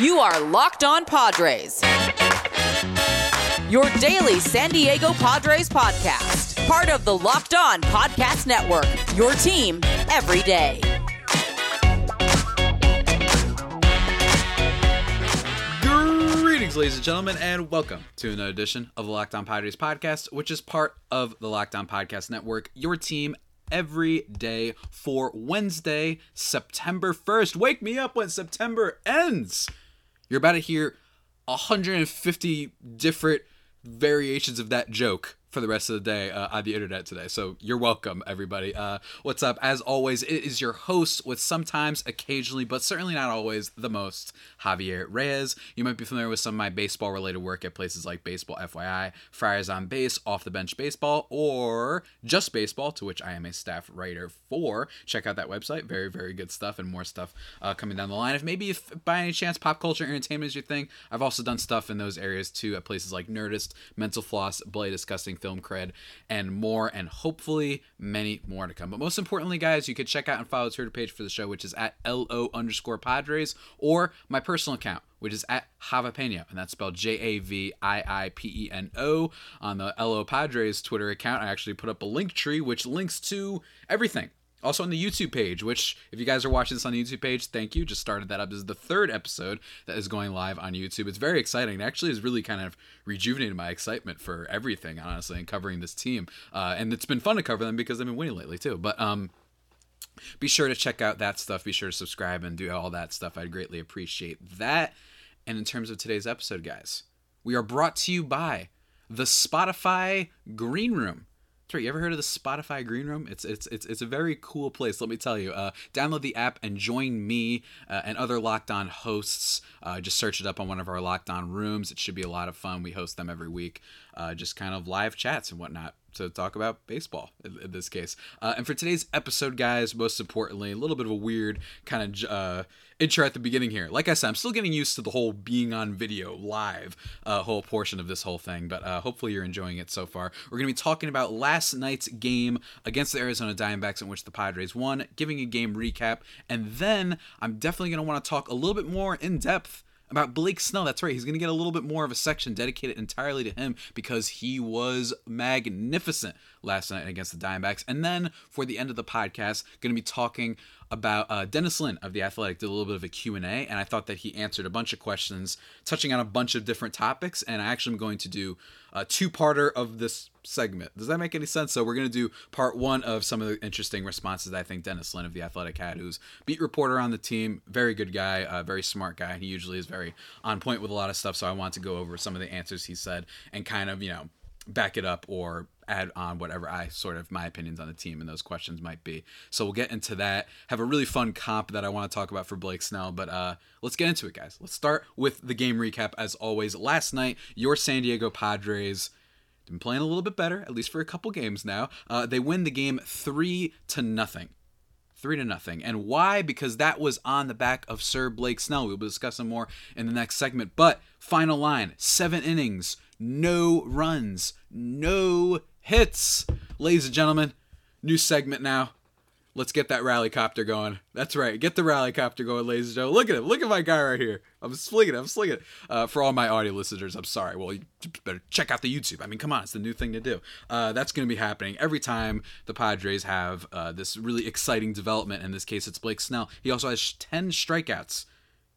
You are Locked On Padres. Your daily San Diego Padres podcast. Part of the Locked On Podcast Network. Your team every day. Greetings, ladies and gentlemen, and welcome to another edition of the Locked On Padres podcast, which is part of the Locked On Podcast Network. Your team every day for Wednesday, September 1st. Wake me up when September ends. You're about to hear 150 different variations of that joke for the rest of the day uh, on the internet today. So you're welcome, everybody. Uh, what's up? As always, it is your host with sometimes, occasionally, but certainly not always the most, Javier Reyes. You might be familiar with some of my baseball related work at places like Baseball FYI, Friars on Base, Off the Bench Baseball, or Just Baseball, to which I am a staff writer for. Check out that website. Very, very good stuff and more stuff uh, coming down the line. If maybe if by any chance pop culture entertainment is your thing, I've also done stuff in those areas too at places like Nerdist, Mental Floss, Bloody Disgusting film cred, and more, and hopefully many more to come. But most importantly, guys, you could check out and follow the Twitter page for the show, which is at LO underscore Padres, or my personal account, which is at Javapeno, and that's spelled J A V I I P E N O. On the LO Padres Twitter account, I actually put up a link tree which links to everything also on the YouTube page, which if you guys are watching this on the YouTube page, thank you. Just started that up. This is the third episode that is going live on YouTube. It's very exciting. It actually has really kind of rejuvenated my excitement for everything, honestly, and covering this team. Uh, and it's been fun to cover them because they've been winning lately too. But um, be sure to check out that stuff. Be sure to subscribe and do all that stuff. I'd greatly appreciate that. And in terms of today's episode, guys, we are brought to you by the Spotify Green Room. Right. You ever heard of the Spotify Green Room? It's it's it's it's a very cool place. Let me tell you. Uh, download the app and join me uh, and other Locked On hosts. Uh, just search it up on one of our Locked On rooms. It should be a lot of fun. We host them every week. Uh, just kind of live chats and whatnot to talk about baseball in, in this case. Uh, and for today's episode, guys, most importantly, a little bit of a weird kind of uh, intro at the beginning here. Like I said, I'm still getting used to the whole being on video live uh, whole portion of this whole thing, but uh, hopefully you're enjoying it so far. We're going to be talking about last night's game against the Arizona Diamondbacks in which the Padres won, giving a game recap, and then I'm definitely going to want to talk a little bit more in depth about Blake Snell. That's right. He's going to get a little bit more of a section dedicated entirely to him because he was magnificent last night against the Diamondbacks. And then for the end of the podcast, going to be talking about uh, Dennis Lin of the Athletic did a little bit of a Q&A and I thought that he answered a bunch of questions touching on a bunch of different topics and I actually am going to do a two-parter of this segment. Does that make any sense? So we're going to do part 1 of some of the interesting responses that I think Dennis Lin of the Athletic had who's beat reporter on the team, very good guy, uh, very smart guy. He usually is very on point with a lot of stuff, so I want to go over some of the answers he said and kind of, you know, back it up or add on whatever I sort of my opinions on the team and those questions might be. So we'll get into that. Have a really fun comp that I want to talk about for Blake Snell, but uh let's get into it guys. Let's start with the game recap as always. Last night, your San Diego Padres been playing a little bit better, at least for a couple games now. Uh, they win the game three to nothing. Three to nothing. And why? Because that was on the back of Sir Blake Snell. We'll be discussing more in the next segment. But final line seven innings, no runs, no hits. Ladies and gentlemen, new segment now. Let's get that rally copter going. That's right. Get the rally copter going, ladies and gentlemen. Look at him. Look at my guy right here. I'm slinging. I'm slinging. Uh, for all my audio listeners, I'm sorry. Well, you better check out the YouTube. I mean, come on. It's the new thing to do. Uh, that's going to be happening every time the Padres have uh, this really exciting development. In this case, it's Blake Snell. He also has 10 strikeouts.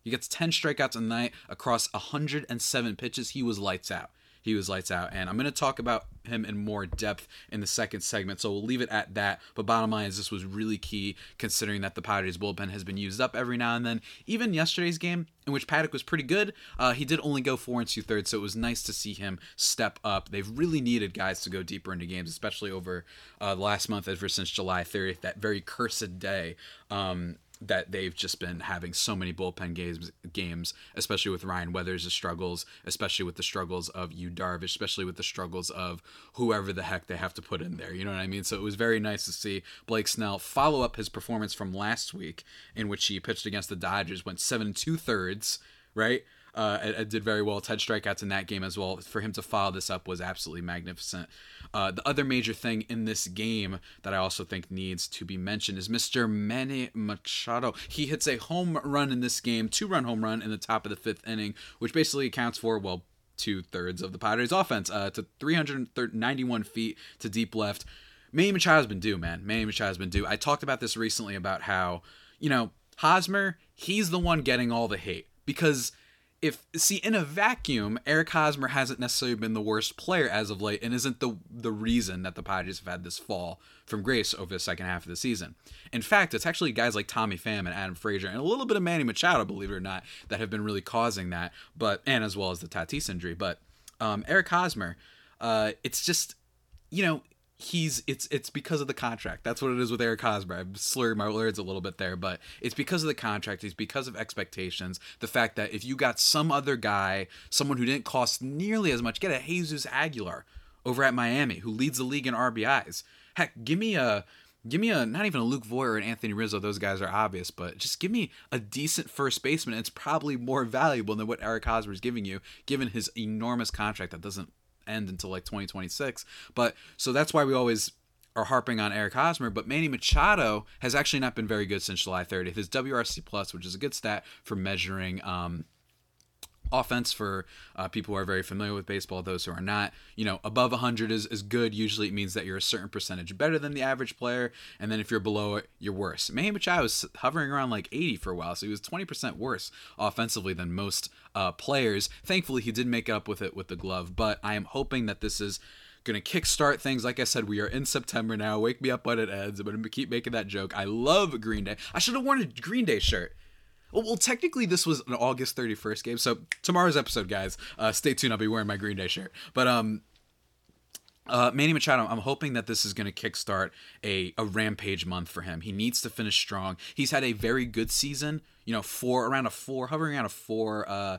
He gets 10 strikeouts a night across 107 pitches. He was lights out he was lights out. And I'm going to talk about him in more depth in the second segment, so we'll leave it at that. But bottom line is, this was really key considering that the Padres bullpen has been used up every now and then. Even yesterday's game, in which Paddack was pretty good, uh, he did only go four and two thirds, so it was nice to see him step up. They've really needed guys to go deeper into games, especially over uh, the last month, ever since July 30th, that very cursed day. Um, that they've just been having so many bullpen games games, especially with Ryan Weathers' struggles, especially with the struggles of Yu Darvish, especially with the struggles of whoever the heck they have to put in there. You know what I mean? So it was very nice to see Blake Snell follow up his performance from last week, in which he pitched against the Dodgers, went seven and two thirds, right? Uh, and, and did very well. 10 strikeouts in that game as well. For him to follow this up was absolutely magnificent. Uh, the other major thing in this game that I also think needs to be mentioned is Mr. Manny Machado. He hits a home run in this game, two run home run in the top of the fifth inning, which basically accounts for, well, two thirds of the Padres offense uh, to 391 feet to deep left. Manny Machado's been due, man. Manny Machado's been due. I talked about this recently about how, you know, Hosmer, he's the one getting all the hate because if see in a vacuum, Eric Hosmer hasn't necessarily been the worst player as of late, and isn't the the reason that the Padres have had this fall from grace over the second half of the season. In fact, it's actually guys like Tommy Pham and Adam Frazier and a little bit of Manny Machado, believe it or not, that have been really causing that. But and as well as the Tatis injury. But um, Eric Hosmer, uh, it's just you know he's it's it's because of the contract. That's what it is with Eric Hosmer. I'm slurring my words a little bit there, but it's because of the contract. It's because of expectations. The fact that if you got some other guy, someone who didn't cost nearly as much, get a Jesus Aguilar over at Miami, who leads the league in RBIs. Heck, give me a give me a not even a Luke Voit or an Anthony Rizzo. Those guys are obvious, but just give me a decent first baseman. It's probably more valuable than what Eric Hosmer is giving you, given his enormous contract that doesn't end until like 2026. But so that's why we always are harping on Eric Hosmer, but Manny Machado has actually not been very good since July 30th. His WRC plus, which is a good stat for measuring um, offense for uh, people who are very familiar with baseball those who are not. You know above 100 is, is good. Usually it means that you're a certain percentage better than the average player. And then if you're below it you're worse. Manny Machado was hovering around like 80 for a while so he was 20% worse offensively than most uh, players. Thankfully he did make up with it with the glove but I am hoping that this is gonna kickstart things. Like i said we are in september now. Wake me up when it ends. But i'm gonna keep making that joke. I love green day. I should have worn a green day shirt well, well, technically, this was an August 31st game. So tomorrow's episode, guys, uh, stay tuned. I'll be wearing my Green Day shirt. But um, uh, Manny Machado, I'm hoping that this is going to kickstart a, a rampage month for him. He needs to finish strong. He's had a very good season, you know, four around a four, hovering around a four uh,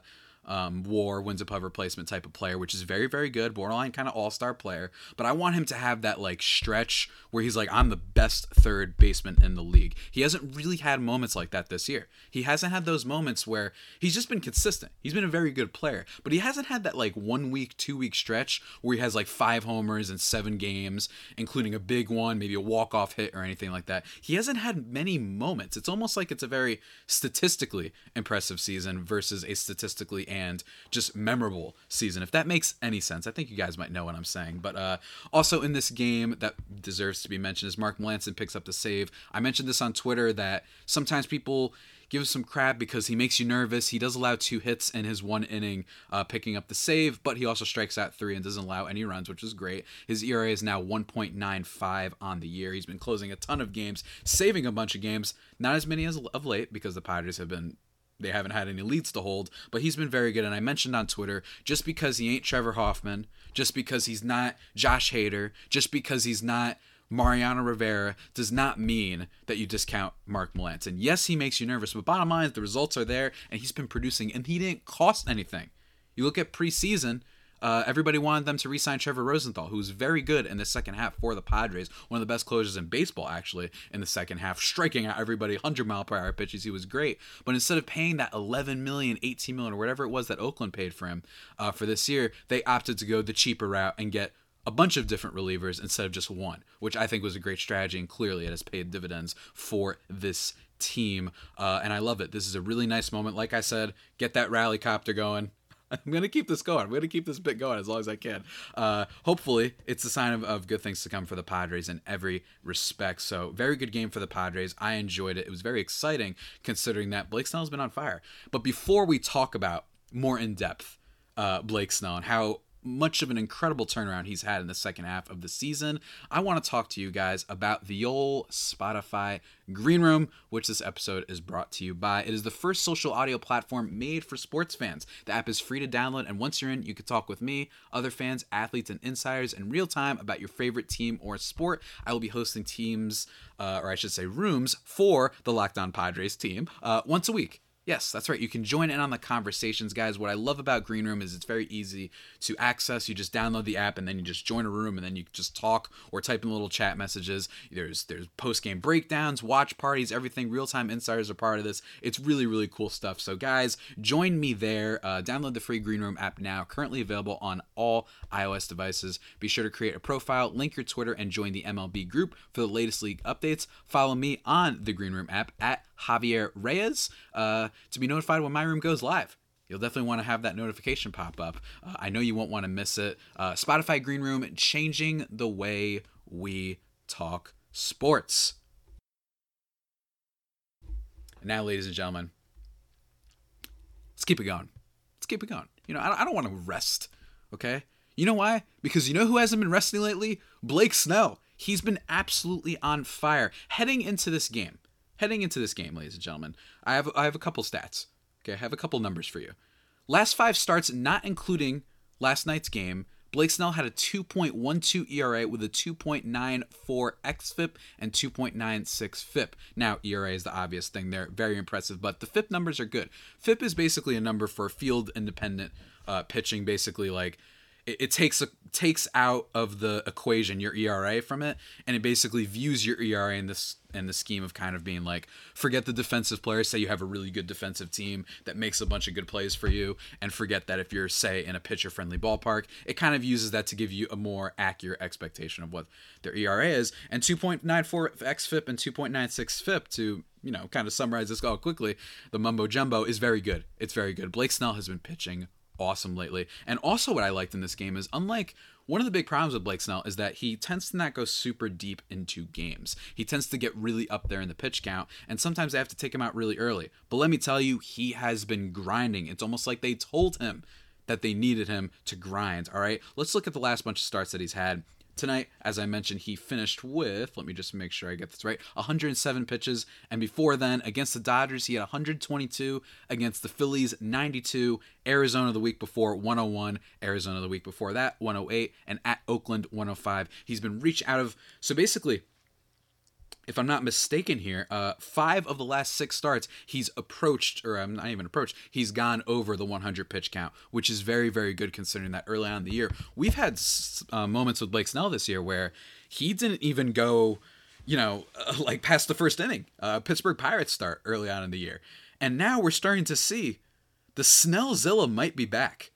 um, war wins a above replacement type of player, which is very, very good, borderline kind of all star player. But I want him to have that like stretch where he's like, I'm the best third baseman in the league. He hasn't really had moments like that this year. He hasn't had those moments where he's just been consistent. He's been a very good player, but he hasn't had that like one week, two week stretch where he has like five homers in seven games, including a big one, maybe a walk off hit or anything like that. He hasn't had many moments. It's almost like it's a very statistically impressive season versus a statistically and just memorable season. If that makes any sense, I think you guys might know what I'm saying. But uh, also in this game that deserves to be mentioned is Mark Melancon picks up the save. I mentioned this on Twitter that sometimes people give him some crap because he makes you nervous. He does allow two hits in his one inning, uh, picking up the save, but he also strikes out three and doesn't allow any runs, which is great. His ERA is now 1.95 on the year. He's been closing a ton of games, saving a bunch of games, not as many as of late because the Padres have been they haven't had any leads to hold, but he's been very good. And I mentioned on Twitter, just because he ain't Trevor Hoffman, just because he's not Josh Hader, just because he's not Mariano Rivera, does not mean that you discount Mark Melancon. Yes, he makes you nervous, but bottom line is the results are there, and he's been producing, and he didn't cost anything. You look at preseason, uh, everybody wanted them to re-sign Trevor Rosenthal, who was very good in the second half for the Padres. One of the best closers in baseball, actually, in the second half, striking out everybody 100 mile per hour pitches. He was great. But instead of paying that 11 million, 18 million, or whatever it was that Oakland paid for him uh, for this year, they opted to go the cheaper route and get a bunch of different relievers instead of just one, which I think was a great strategy, and clearly it has paid dividends for this team. Uh, and I love it. This is a really nice moment. Like I said, get that rally copter going. I'm gonna keep this going. I'm gonna keep this bit going as long as I can. Uh, hopefully, it's a sign of, of good things to come for the Padres in every respect. So, very good game for the Padres. I enjoyed it. It was very exciting considering that Blake Snell's been on fire. But before we talk about more in depth uh, Blake Snell and how much of an incredible turnaround he's had in the second half of the season. I want to talk to you guys about the old Spotify Green Room, which this episode is brought to you by. It is the first social audio platform made for sports fans. The app is free to download, and once you're in, you can talk with me, other fans, athletes, and insiders in real time about your favorite team or sport. I will be hosting teams, uh, or I should say rooms, for the Locked On Padres team uh, once a week Yes, that's right. You can join in on the conversations, guys. What I love about Green Room is it's very easy to access. You just download the app and then you just join a room and then you just talk or type in little chat messages. There's there's post game breakdowns, watch parties, everything. Real time insiders are part of this. It's really really cool stuff. So guys, join me there. Uh, download the free Green Room app now. Currently available on all iOS devices. Be sure to create a profile, link your Twitter, and join the MLB group for the latest league updates. Follow me on the Green Room app at Javier Reyes uh, to be notified when my room goes live. You'll definitely want to have that notification pop up. Uh, I know you won't want to miss it. Uh, Spotify Green Room changing the way we talk sports. now, ladies and gentlemen, let's keep it going. Let's keep it going. You know, I don't want to rest, okay? You know why? Because you know who hasn't been resting lately? Blake Snell. He's been absolutely on fire. Heading into this game, heading into this game, ladies and gentlemen, I have I have a couple stats. Okay, I have a couple numbers for you. Last five starts, not including last night's game, Blake Snell had a 2.12 ERA with a 2.94 xFIP and 2.96 FIP. Now, ERA is the obvious thing there, very impressive, but the FIP numbers are good. FIP is basically a number for field independent uh, pitching, basically like it, it takes a, takes out of the equation your ERA from it, and it basically views your ERA in this in the scheme of kind of being like forget the defensive players. Say you have a really good defensive team that makes a bunch of good plays for you, and forget that if you're say in a pitcher friendly ballpark, it kind of uses that to give you a more accurate expectation of what their ERA is. And 2.94 xFIP and 2.96 FIP to you know kind of summarize this all quickly, the mumbo jumbo is very good. It's very good. Blake Snell has been pitching awesome lately. And also, what I liked in this game is unlike one of the big problems with Blake Snell is that he tends to not go super deep into games. He tends to get really up there in the pitch count, and sometimes they have to take him out really early. But let me tell you, he has been grinding. It's almost like they told him that they needed him to grind. All right, let's look at the last bunch of starts that he's had. Tonight, as I mentioned, he finished with, let me just make sure I get this right, 107 pitches. And before then, against the Dodgers, he had 122. Against the Phillies, 92. Arizona the week before, 101. Arizona the week before that, 108. And at Oakland, 105. He's been reached out of, so basically, if I'm not mistaken here, uh, five of the last six starts, he's approached, or I'm not even approached, he's gone over the 100 pitch count, which is very, very good considering that early on in the year. We've had uh, moments with Blake Snell this year where he didn't even go, you know, uh, like past the first inning. Uh, Pittsburgh Pirates start early on in the year. And now we're starting to see the Snellzilla might be back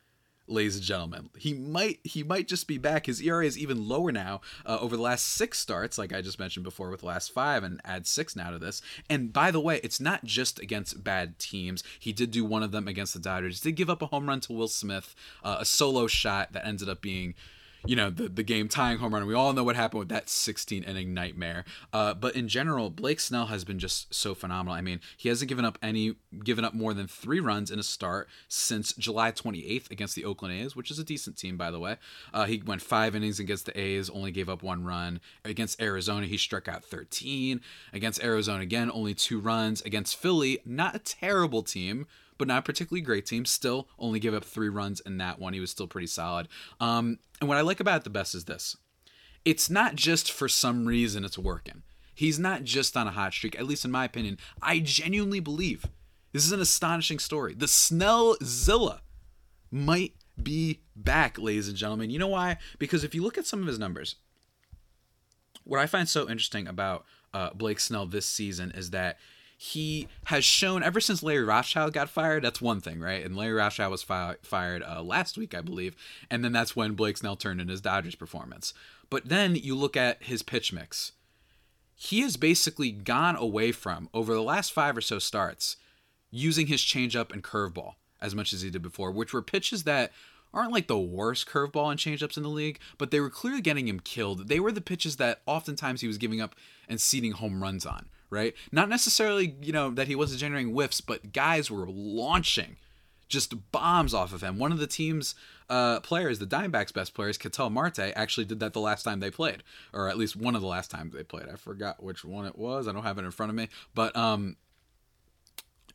ladies and gentlemen. He might he might just be back. His ERA is even lower now uh, over the last six starts, like I just mentioned before, with the last five, and add six now to this. And by the way, it's not just against bad teams. He did do one of them against the Dodgers. He did give up a home run to Will Smith, uh, a solo shot that ended up being you know the the game tying home run. We all know what happened with that 16 inning nightmare. Uh, but in general, Blake Snell has been just so phenomenal. I mean, he hasn't given up any given up more than three runs in a start since July 28th against the Oakland A's, which is a decent team by the way. Uh, he went five innings against the A's, only gave up one run. Against Arizona, he struck out 13. Against Arizona again, only two runs. Against Philly, not a terrible team but not particularly great team. Still only give up three runs in that one. He was still pretty solid. Um, and what I like about it the best is this it's not just for some reason it's working. He's not just on a hot streak, at least in my opinion. I genuinely believe this is an astonishing story. The Snellzilla might be back, ladies and gentlemen. You know why? Because if you look at some of his numbers, what I find so interesting about uh, Blake Snell this season is that he has shown ever since Larry Rothschild got fired. That's one thing, right? And Larry Rothschild was fi- fired uh, last week, I believe, and then that's when Blake Snell turned in his Dodgers performance. But then you look at his pitch mix. He has basically gone away from over the last five or so starts using his changeup and curveball as much as he did before, which were pitches that aren't like the worst curveball and changeups in the league, but they were clearly getting him killed. They were the pitches that oftentimes he was giving up and ceding home runs on, right? Not necessarily, you know, that he wasn't generating whiffs, but guys were launching just bombs off of him. One of the team's uh, players, the Diamondbacks' best players, Ketel Marte, actually did that the last time they played, or at least one of the last times they played. I forgot which one it was. I don't have it in front of me, but um,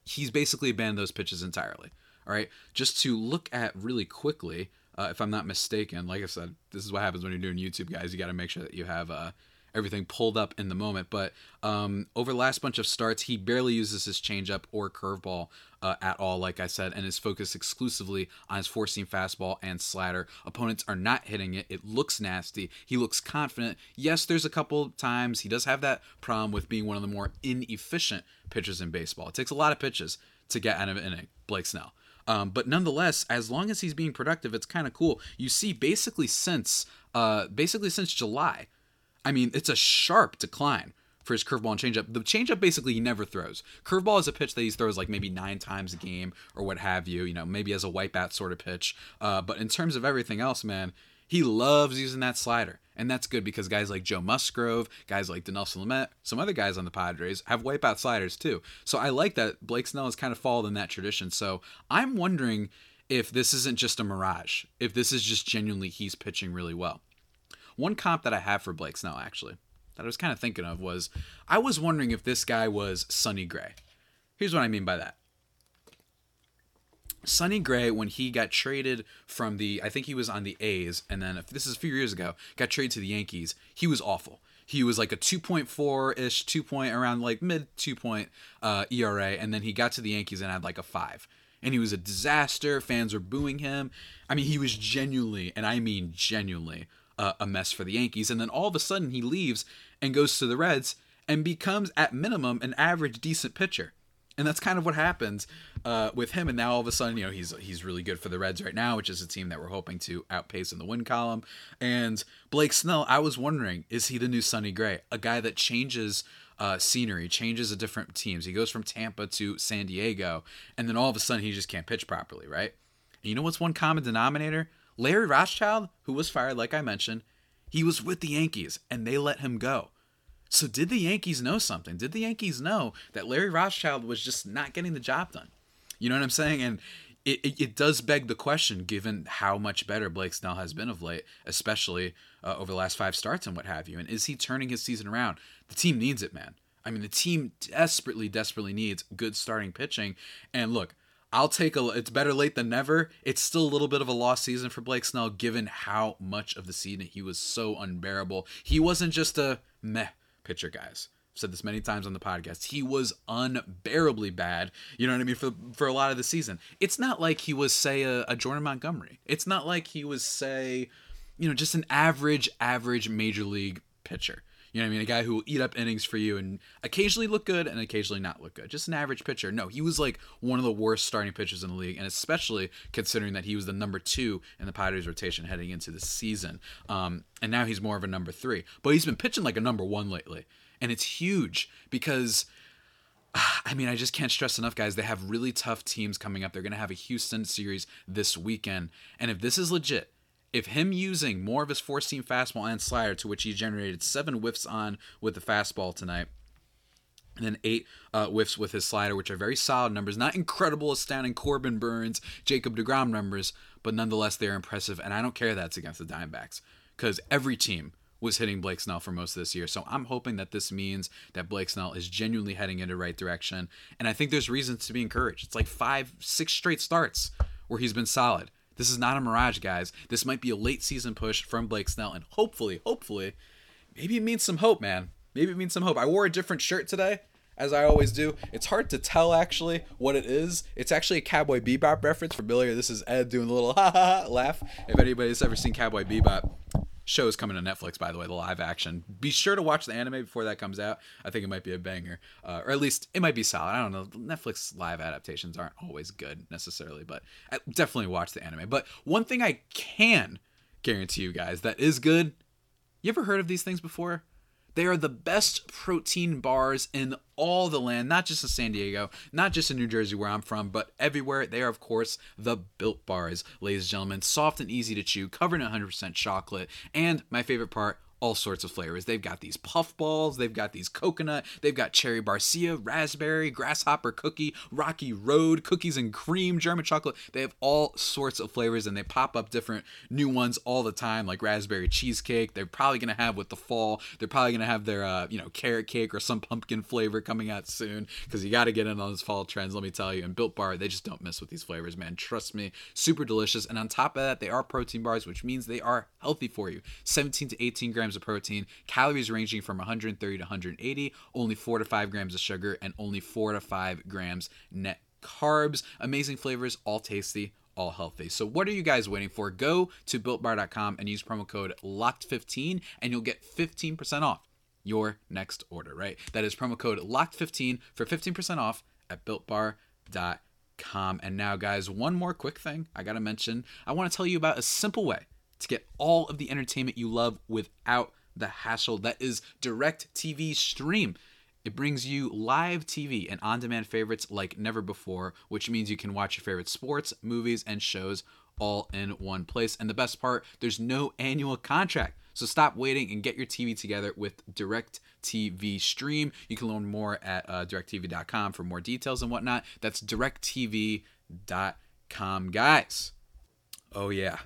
he's basically banned those pitches entirely. All right, just to look at really quickly, uh, if I'm not mistaken, like I said, this is what happens when you're doing YouTube, guys. You got to make sure that you have uh, everything pulled up in the moment. But um, over the last bunch of starts, he barely uses his changeup or curveball uh, at all, like I said, and is focused exclusively on his four seam fastball and slider. Opponents are not hitting it. It looks nasty. He looks confident. Yes, there's a couple times he does have that problem with being one of the more inefficient pitchers in baseball. It takes a lot of pitches to get out of an inning, Blake Snell. Um, but nonetheless, as long as he's being productive, it's kind of cool. You see, basically since uh, basically since July, I mean, it's a sharp decline for his curveball and changeup. The changeup basically he never throws. Curveball is a pitch that he throws like maybe nine times a game or what have you. You know, maybe as a wipeout sort of pitch. Uh, but in terms of everything else, man, he loves using that slider. And that's good because guys like Joe Musgrove, guys like Dinelson Lamet, some other guys on the Padres have wipeout sliders too. So I like that Blake Snell has kind of followed in that tradition. So I'm wondering if this isn't just a mirage, if this is just genuinely he's pitching really well. One comp that I have for Blake Snell actually that I was kind of thinking of was I was wondering if this guy was Sonny Gray. Here's what I mean by that. Sonny Gray, when he got traded from the, I think he was on the A's, and then if this is a few years ago, got traded to the Yankees. He was awful. He was like a 2.4 ish, two point around like mid two point uh, ERA, and then he got to the Yankees and had like a five. And he was a disaster. Fans were booing him. I mean, he was genuinely, and I mean genuinely, uh, a mess for the Yankees. And then all of a sudden, he leaves and goes to the Reds and becomes, at minimum, an average decent pitcher and that's kind of what happens uh, with him. And now all of a sudden, you know, he's he's really good for the Reds right now, which is a team that we're hoping to outpace in the win column. And Blake Snell, I was wondering, is he the new Sonny Gray, a guy that changes uh, scenery, changes the different teams? He goes from Tampa to San Diego, and then all of a sudden he just can't pitch properly, right? And you know what's one common denominator? Larry Rothschild, who was fired, like I mentioned, he was with the Yankees, and they let him go. So did the Yankees know something? Did the Yankees know that Larry Rothschild was just not getting the job done? You know what I'm saying? And it, it, it does beg the question, given how much better Blake Snell has been of late, especially uh, over the last five starts and what have you. And is he turning his season around? The team needs it, man. I mean, the team desperately, desperately needs good starting pitching. And look, I'll take a. It's better late than never. It's still a little bit of a lost season for Blake Snell, given how much of the season he was so unbearable. He wasn't just a meh pitcher, guys. I've said this many times on the podcast. He was unbearably bad. You know what I mean for for a lot of the season. It's not like he was say a, a Jordan Montgomery. It's not like he was say, you know, just an average average major league pitcher. You know what I mean? A guy who will eat up innings for you and occasionally look good and occasionally not look good. Just an average pitcher. No, he was like one of the worst starting pitchers in the league, and especially considering that he was the number two in the Padres rotation heading into the season. Um, and now he's more of a number three. But he's been pitching like a number one lately. And it's huge because. I mean, I just can't stress enough, guys. They have really tough teams coming up. They're going to have a Houston series this weekend. And if this is legit, if him using more of his four seam fastball and slider, to which he generated seven whiffs on with the fastball tonight, and then eight uh, whiffs with his slider, which are very solid numbers. Not incredible, astounding Corbin Burnes, Jacob DeGrom numbers, but nonetheless, they're impressive. And I don't care that's against the Diamondbacks because every team was hitting Blake Snell for most of this year. So I'm hoping that this means that Blake Snell is genuinely heading in the right direction. And I think there's reasons to be encouraged. It's like five, six straight starts where he's been solid. This is not a mirage, guys. This might be a late season push from Blake Snell, and hopefully, hopefully, maybe it means some hope, man. Maybe it means some hope. I wore a different shirt today, as I always do. It's hard to tell actually what it is. It's actually a Cowboy Bebop reference. Familiar? This is Ed doing a little ha ha ha laugh. If anybody's ever seen Cowboy Bebop, show is coming to Netflix, by the way, the live action. Be sure to watch the anime before that comes out. I think it might be a banger, uh, or at least it might be solid. I don't know. Netflix live adaptations aren't always good necessarily, but I definitely watch the anime. But one thing I can guarantee you guys that is good. You ever heard of these things before? They are the best protein bars in all the land, not just in San Diego, not just in New Jersey where I'm from, but everywhere. They are, of course, the Built Bars, ladies and gentlemen. Soft and easy to chew, covered in 100% chocolate, and my favorite part, all sorts of flavors. They've got these puff balls, they've got these coconut, they've got cherry barcia, raspberry, grasshopper cookie, rocky road, cookies and cream, German chocolate. They have all sorts of flavors and they pop up different new ones all the time, like raspberry cheesecake. They're probably gonna have with the fall. They're probably gonna have their uh, you know carrot cake or some pumpkin flavor coming out soon because you got to get in on those fall trends. Let me tell you. And Built Bar, they just don't miss with these flavors, man. Trust me, super delicious. And on top of that, they are protein bars, which means they are healthy for you. 17 to 18 grams grams of protein, calories ranging from 130 to 180, only 4 to 5 grams of sugar, and only 4 to 5 grams net carbs. Amazing flavors, all tasty, all healthy. So what are you guys waiting for? Go to builtbar.com and use promo code LOCKED15 and you'll get 15% off your next order, right? That is promo code LOCKED15 for 15% off at builtbar.com. And now, guys, one more quick thing I got to mention. I want to tell you about a simple way to get all of the entertainment you love without the hassle that is direct TV stream. It brings you live TV and on demand favorites like never before, which means you can watch your favorite sports, movies, and shows all in one place. And the best part, there's no annual contract. So stop waiting and get your TV together with Direct TV Stream. You can learn more at uh, directv.com for more details and whatnot. That's directv.com, guys. Oh, yeah.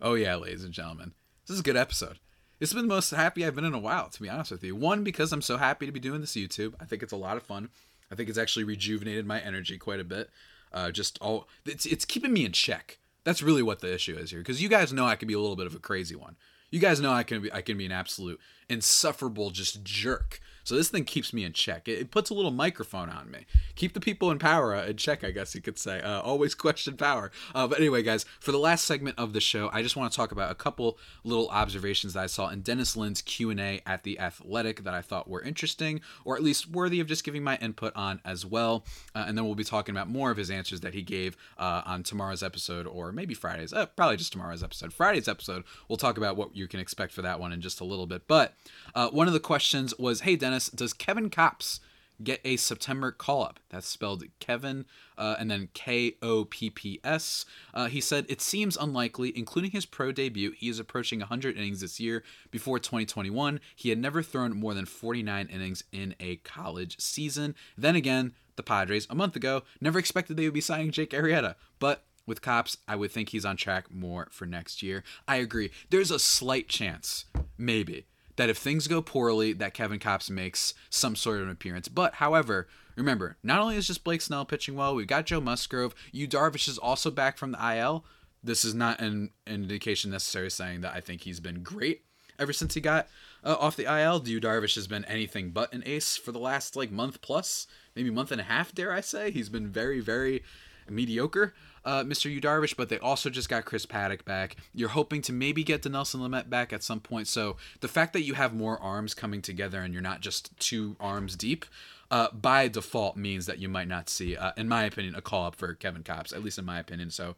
Oh, yeah, ladies and gentlemen. This is a good episode. It's been the most happy I've been in a while, to be honest with you. One, because I'm so happy to be doing this YouTube. I think it's a lot of fun. I think it's actually rejuvenated my energy quite a bit. Uh, just all it's it's keeping me in check. That's really what the issue is here, because you guys know I can be a little bit of a crazy one. You guys know I can be I can be an absolute insufferable just jerk. So this thing keeps me in check. It, it, puts a little microphone on me. Keep the people in power uh, in check, I guess you could say. Uh, always question power. Uh, but anyway, guys, for the last segment of the show, I just want to talk about a couple little observations that I saw in Dennis Lin's Q&A at The Athletic that I thought were interesting, or at least worthy of just giving my input on as well. Uh, and then we'll be talking about more of his answers that he gave uh, on tomorrow's episode, or maybe Friday's. Uh, probably just tomorrow's episode. Friday's episode, we'll talk about what you can expect for that one in just a little bit. But one of the questions was, hey, Dennis, does Kevin Kopps get a September call up? That's spelled Kevin uh, and then K O P P S. Uh, he said, It seems unlikely, including his pro debut. He is approaching 100 innings this year. Before 2021, he had never thrown more than 49 innings in a college season. Then again, the Padres, a month ago, never expected they would be signing Jake Arrieta. But with Kopps, I would think he's on track more for next year. I agree. There's a slight chance, maybe, that if things go poorly, that Kevin Kopps makes some sort of an appearance. But however, remember, not only is just Blake Snell pitching well, we've got Joe Musgrove. Yu Darvish is also back from the IL. This is not an, an indication necessarily saying that I think he's been great ever since he got uh, off the IL. Yu Darvish has been anything but an ace for the last like month plus, maybe month and a half. Dare I say? He's been very, very mediocre uh, Mr. Udarvish, but they also just got Chris Paddack back. You're hoping to maybe get Dinelson Lamet back at some point. So the fact that you have more arms coming together and you're not just two arms deep, uh, by default means that you might not see, uh, in my opinion, a call up for Kevin Kopps, at least in my opinion. So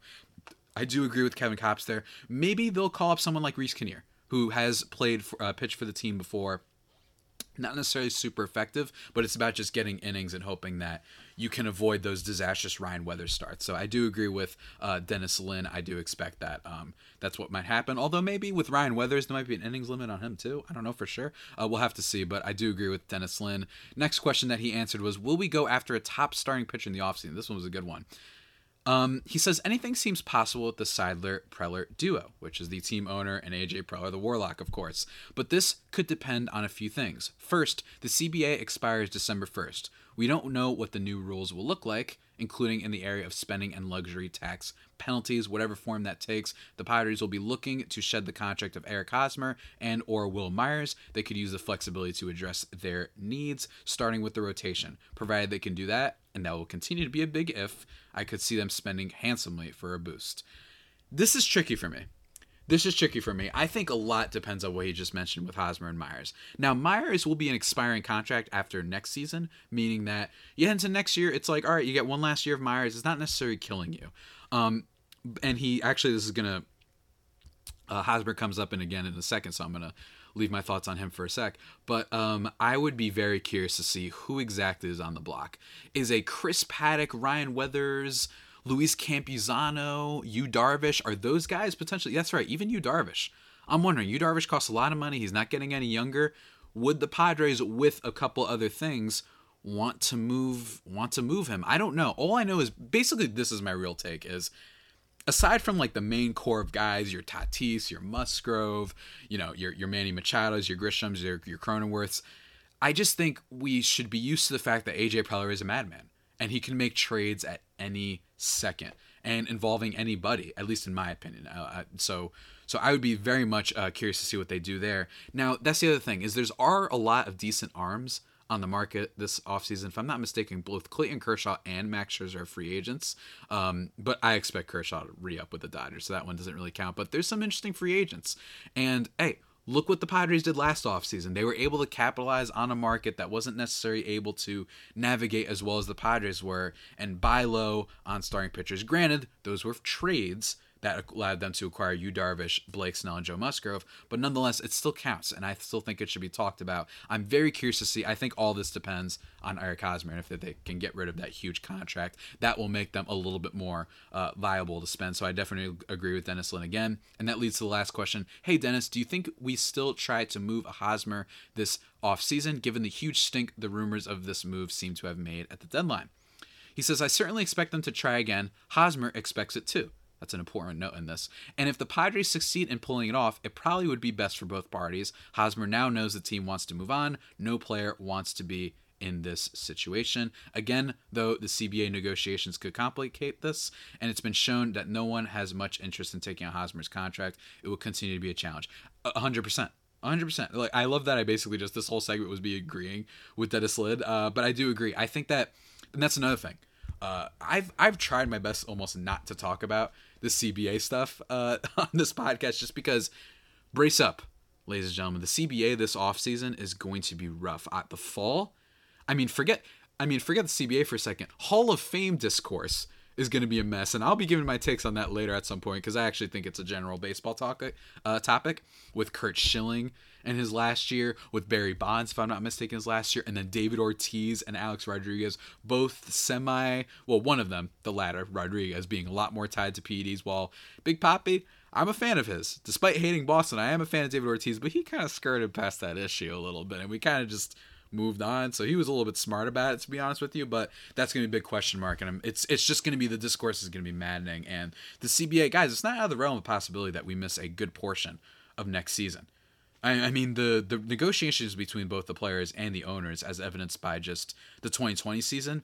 I do agree with Kevin Kopps there. Maybe they'll call up someone like Reiss Knehr, who has played for, uh, pitched for the team before not necessarily super effective, but it's about just getting innings and hoping that you can avoid those disastrous Ryan Weathers starts. So I do agree with uh, Dennis Lin. I do expect that um, that's what might happen. Although maybe with Ryan Weathers, there might be an innings limit on him too. I don't know for sure. Uh, we'll have to see, but I do agree with Dennis Lin. Next question that he answered was Will we go after a top starting pitcher in the offseason? This one was a good one. Um, he says anything seems possible with the Seidler Preller duo, which is the team owner and AJ Preller, the Warlock, of course. But this could depend on a few things. First, the CBA expires December 1st. We don't know what the new rules will look like, including in the area of spending and luxury tax penalties, whatever form that takes. The Pirates will be looking to shed the contract of Eric Hosmer and or Wil Myers. They could use the flexibility to address their needs, starting with the rotation. Provided they can do that, and that will continue to be a big if, I could see them spending handsomely for a boost. This is tricky for me. This is tricky for me. I think a lot depends on what he just mentioned with Hosmer and Myers. Now, Myers will be an expiring contract after next season, meaning that you head into next year, it's like, all right, you get one last year of Myers. It's not necessarily killing you. Um, and he actually, this is going to, uh, Hosmer comes up in again in a second, so I'm going to leave my thoughts on him for a sec. But um, I would be very curious to see who exactly is on the block. Is a Chris Paddack, Ryan Weathers, Luis Campusano, Yu Darvish, are those guys potentially? That's right, even Yu Darvish. I'm wondering, Yu Darvish costs a lot of money. He's not getting any younger. Would the Padres, with a couple other things, want to move want to move him? I don't know. All I know is basically this is my real take is aside from like the main core of guys, your Tatis, your Musgrove, you know, your your Manny Machados, your Grishams, your your Cronenworths, I just think we should be used to the fact that AJ Preller is a madman and he can make trades at any second. and involving anybody, at least in my opinion. Uh, so so I would be very much uh, curious to see what they do there. Now that's the other thing is there's are a lot of decent arms on the market this offseason. If I'm not mistaken, both Clayton Kershaw and Max Scherzer are free agents. Um, but I expect Kershaw to re up with the Dodgers, so that one doesn't really count. But there's some interesting free agents. And hey, look what the Padres did last offseason. They were able to capitalize on a market that wasn't necessarily able to navigate as well as the Padres were and buy low on starting pitchers. Granted, those were trades that allowed them to acquire Yu Darvish, Blake Snell, and Joe Musgrove. But nonetheless, it still counts, and I still think it should be talked about. I'm very curious to see. I think all this depends on Eric Hosmer, and if they can get rid of that huge contract, that will make them a little bit more uh, viable to spend. So I definitely agree with Dennis Lin again. And that leads to the last question. Hey, Dennis, do you think we still try to move Hosmer this offseason, given the huge stink the rumors of this move seem to have made at the deadline? He says, I certainly expect them to try again. Hosmer expects it too. That's an important note in this. And if the Padres succeed in pulling it off, it probably would be best for both parties. Hosmer now knows the team wants to move on. No player wants to be in this situation. Again, though, the CBA negotiations could complicate this, and it's been shown that no one has much interest in taking out Hosmer's contract. It will continue to be a challenge. 100%. 100%. Like I love that I basically just this whole segment was me agreeing with Dennis Lin, uh, but I do agree. I think that, and that's another thing. Uh, I've I've tried my best almost not to talk about the CBA stuff uh, on this podcast just because brace up, ladies and gentlemen. The CBA this offseason is going to be rough. At the fall, I mean, forget I mean, forget the CBA for a second. Hall of Fame discourse is going to be a mess, and I'll be giving my takes on that later at some point because I actually think it's a general baseball topic. Uh, topic with Curt Schilling and his last year, with Barry Bonds, if I'm not mistaken, his last year, and then David Ortiz and Alex Rodriguez, both semi, well, one of them, the latter, Rodriguez, being a lot more tied to PEDs, while Big Papi, I'm a fan of his. Despite hating Boston, I am a fan of David Ortiz, but he kind of skirted past that issue a little bit, and we kind of just moved on. So he was a little bit smart about it, to be honest with you. But that's going to be a big question mark, and it's it's just going to be the discourse is going to be maddening. And the CBA guys, it's not out of the realm of possibility that we miss a good portion of next season. I, I mean, the the negotiations between both the players and the owners, as evidenced by just the 2020 season,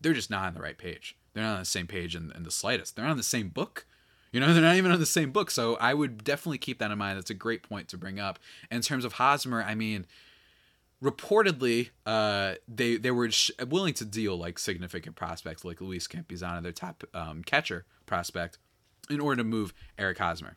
they're just not on the right page. They're not on the same page in, in the slightest. They're not on the same book. You know, they're not even on the same book. So I would definitely keep that in mind. That's a great point to bring up. in terms of Hosmer, I mean, reportedly, uh, they they were sh- willing to deal like significant prospects like Luis Campusano, their top um, catcher prospect, in order to move Eric Hosmer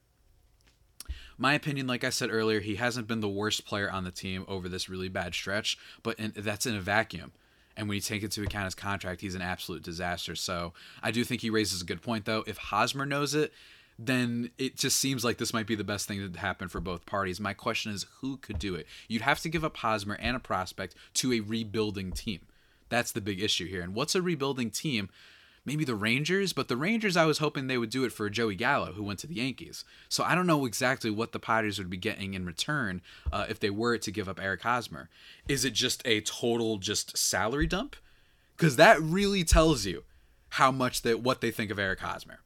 my opinion, like I said earlier, he hasn't been the worst player on the team over this really bad stretch, but in, that's in a vacuum. And when you take into account his contract, he's an absolute disaster. So I do think he raises a good point, though. If Hosmer knows it, then it just seems like this might be the best thing to happen for both parties. My question is who could do it? You'd have to give up Hosmer and a prospect to a rebuilding team. That's the big issue here. And what's a rebuilding team? maybe the Rangers, but the Rangers, I was hoping they would do it for Joey Gallo, who went to the Yankees. So I don't know exactly what the Padres would be getting in return uh, if they were to give up Eric Hosmer. Is it just a total just salary dump? Because that really tells you how much that what they think of Eric Hosmer,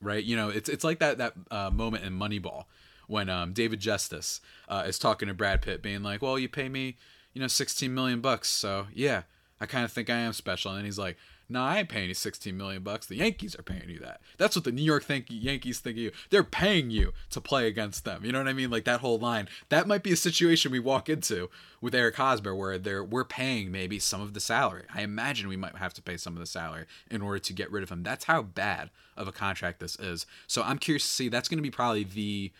right? You know, it's it's like that that uh, moment in Moneyball when um, David Justice uh, is talking to Brad Pitt, being like, "Well, you pay me, you know, 16 million bucks, so yeah, I kind of think I am special." And he's like, no, I ain't paying you 16 million bucks. The Yankees are paying you that. That's what the New York think Yankees think of you. They're paying you to play against them. You know what I mean? Like that whole line. That might be a situation we walk into with Eric Hosmer where they're we're paying maybe some of the salary. I imagine we might have to pay some of the salary in order to get rid of him. That's how bad of a contract this is. So I'm curious to see. That's going to be probably the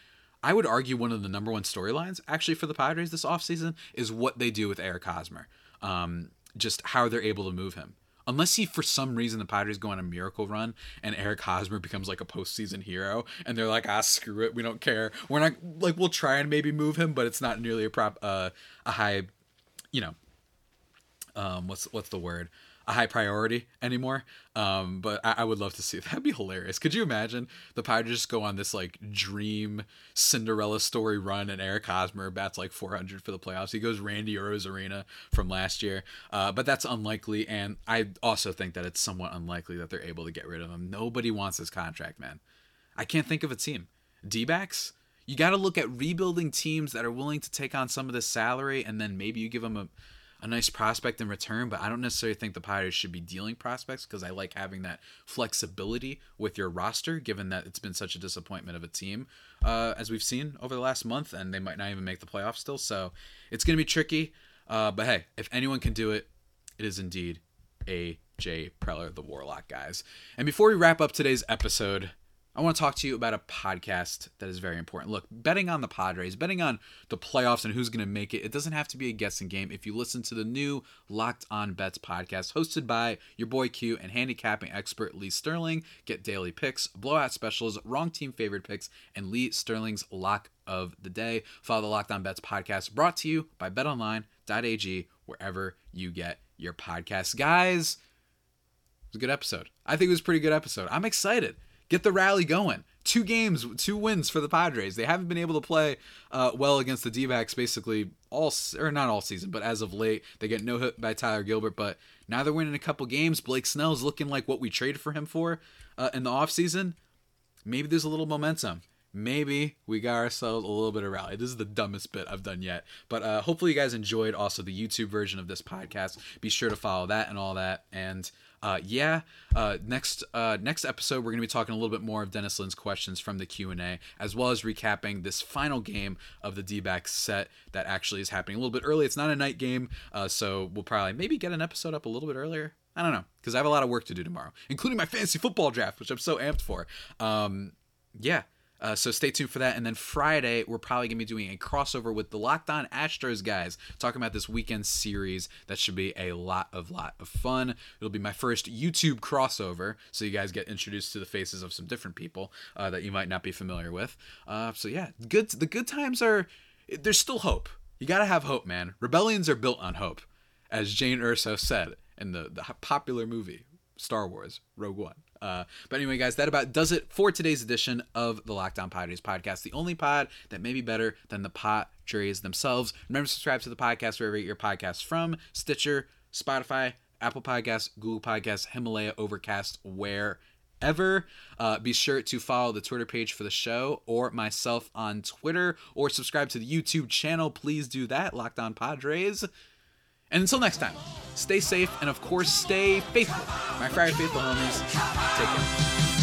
I would argue one of the number one storylines actually for the Padres this offseason is what they do with Eric Hosmer. Um, just how they're able to move him unless he for some reason the Padres go on a miracle run and Eric Hosmer becomes like a postseason hero and they're like ah screw it we don't care. We're not like we'll try and maybe move him but it's not nearly a prop uh, a high you know um what's what's the word a high priority anymore. Um, but I, I, would love to see that'd be hilarious. Could you imagine the Pirates just go on this like dream Cinderella story run and Eric Hosmer bats like 400 for the playoffs? He goes Randy Arozarena from last year, uh, but that's unlikely. And I also think that it's somewhat unlikely that they're able to get rid of him. Nobody wants his contract, man. I can't think of a team. D backs. You got to look at rebuilding teams that are willing to take on some of the salary, and then maybe you give them a a nice prospect in return, but I don't necessarily think the Pirates should be dealing prospects because I like having that flexibility with your roster, given that it's been such a disappointment of a team, uh, as we've seen over the last month, and they might not even make the playoffs still. So it's going to be tricky. Uh, but hey, if anyone can do it, it is indeed A.J. Preller, the Warlock, guys. And before we wrap up today's episode, I want to talk to you about a podcast that is very important. Look, betting on the Padres, betting on the playoffs and who's going to make it, it doesn't have to be a guessing game. If you listen to the new Locked On Bets podcast hosted by your boy Q and handicapping expert Lee Sterling, get daily picks, blowout specials, wrong team favorite picks, and Lee Sterling's lock of the day. Follow the Locked On Bets podcast brought to you by betonline.ag, wherever you get your podcasts. Guys, it was a good episode. I think it was a pretty good episode. I'm excited get the rally going. Two games, two wins for the Padres. They haven't been able to play uh, well against the D-backs basically all, or not all season, but as of late, they get no hit by Tyler Gilbert. But now they're winning a couple games. Blake Snell's looking like what we traded for him for uh, in the offseason. Maybe there's a little momentum maybe we got ourselves a little bit of rally. This is the dumbest bit I've done yet. But uh, hopefully you guys enjoyed also the YouTube version of this podcast. Be sure to follow that and all that. And uh, yeah, uh, next uh, next episode we're gonna be talking a little bit more of Dennis Lin's questions from the Q and A, as well as recapping this final game of the D-backs set that actually is happening a little bit early. It's not a night game, uh, so we'll probably maybe get an episode up a little bit earlier. I don't know because I have a lot of work to do tomorrow, including my fantasy football draft, which I'm so amped for. Um, yeah. Uh, so stay tuned for that. And then Friday, we're probably going to be doing a crossover with the Locked On Astros guys, talking about this weekend series. That should be a lot of lot of fun. It'll be my first YouTube crossover, so you guys get introduced to the faces of some different people uh, that you might not be familiar with. Uh, so yeah, good. The good times are. There's still hope. You gotta have hope, man. Rebellions are built on hope, as Jane Erso said in the the popular movie Star Wars Rogue One. Uh, but anyway, guys, that about does it for today's edition of the Locked On Padres podcast, the only pod that may be better than the Padres themselves. Remember to subscribe to the podcast wherever you get your podcasts from Stitcher, Spotify, Apple Podcasts, Google Podcasts, Himalaya, Overcast, wherever. Uh, be sure to follow the Twitter page for the show or myself on Twitter or subscribe to the YouTube channel. Please do that. Locked On Padres. And until next time, stay safe and of course stay faithful. My Friar Faithful homies, take care.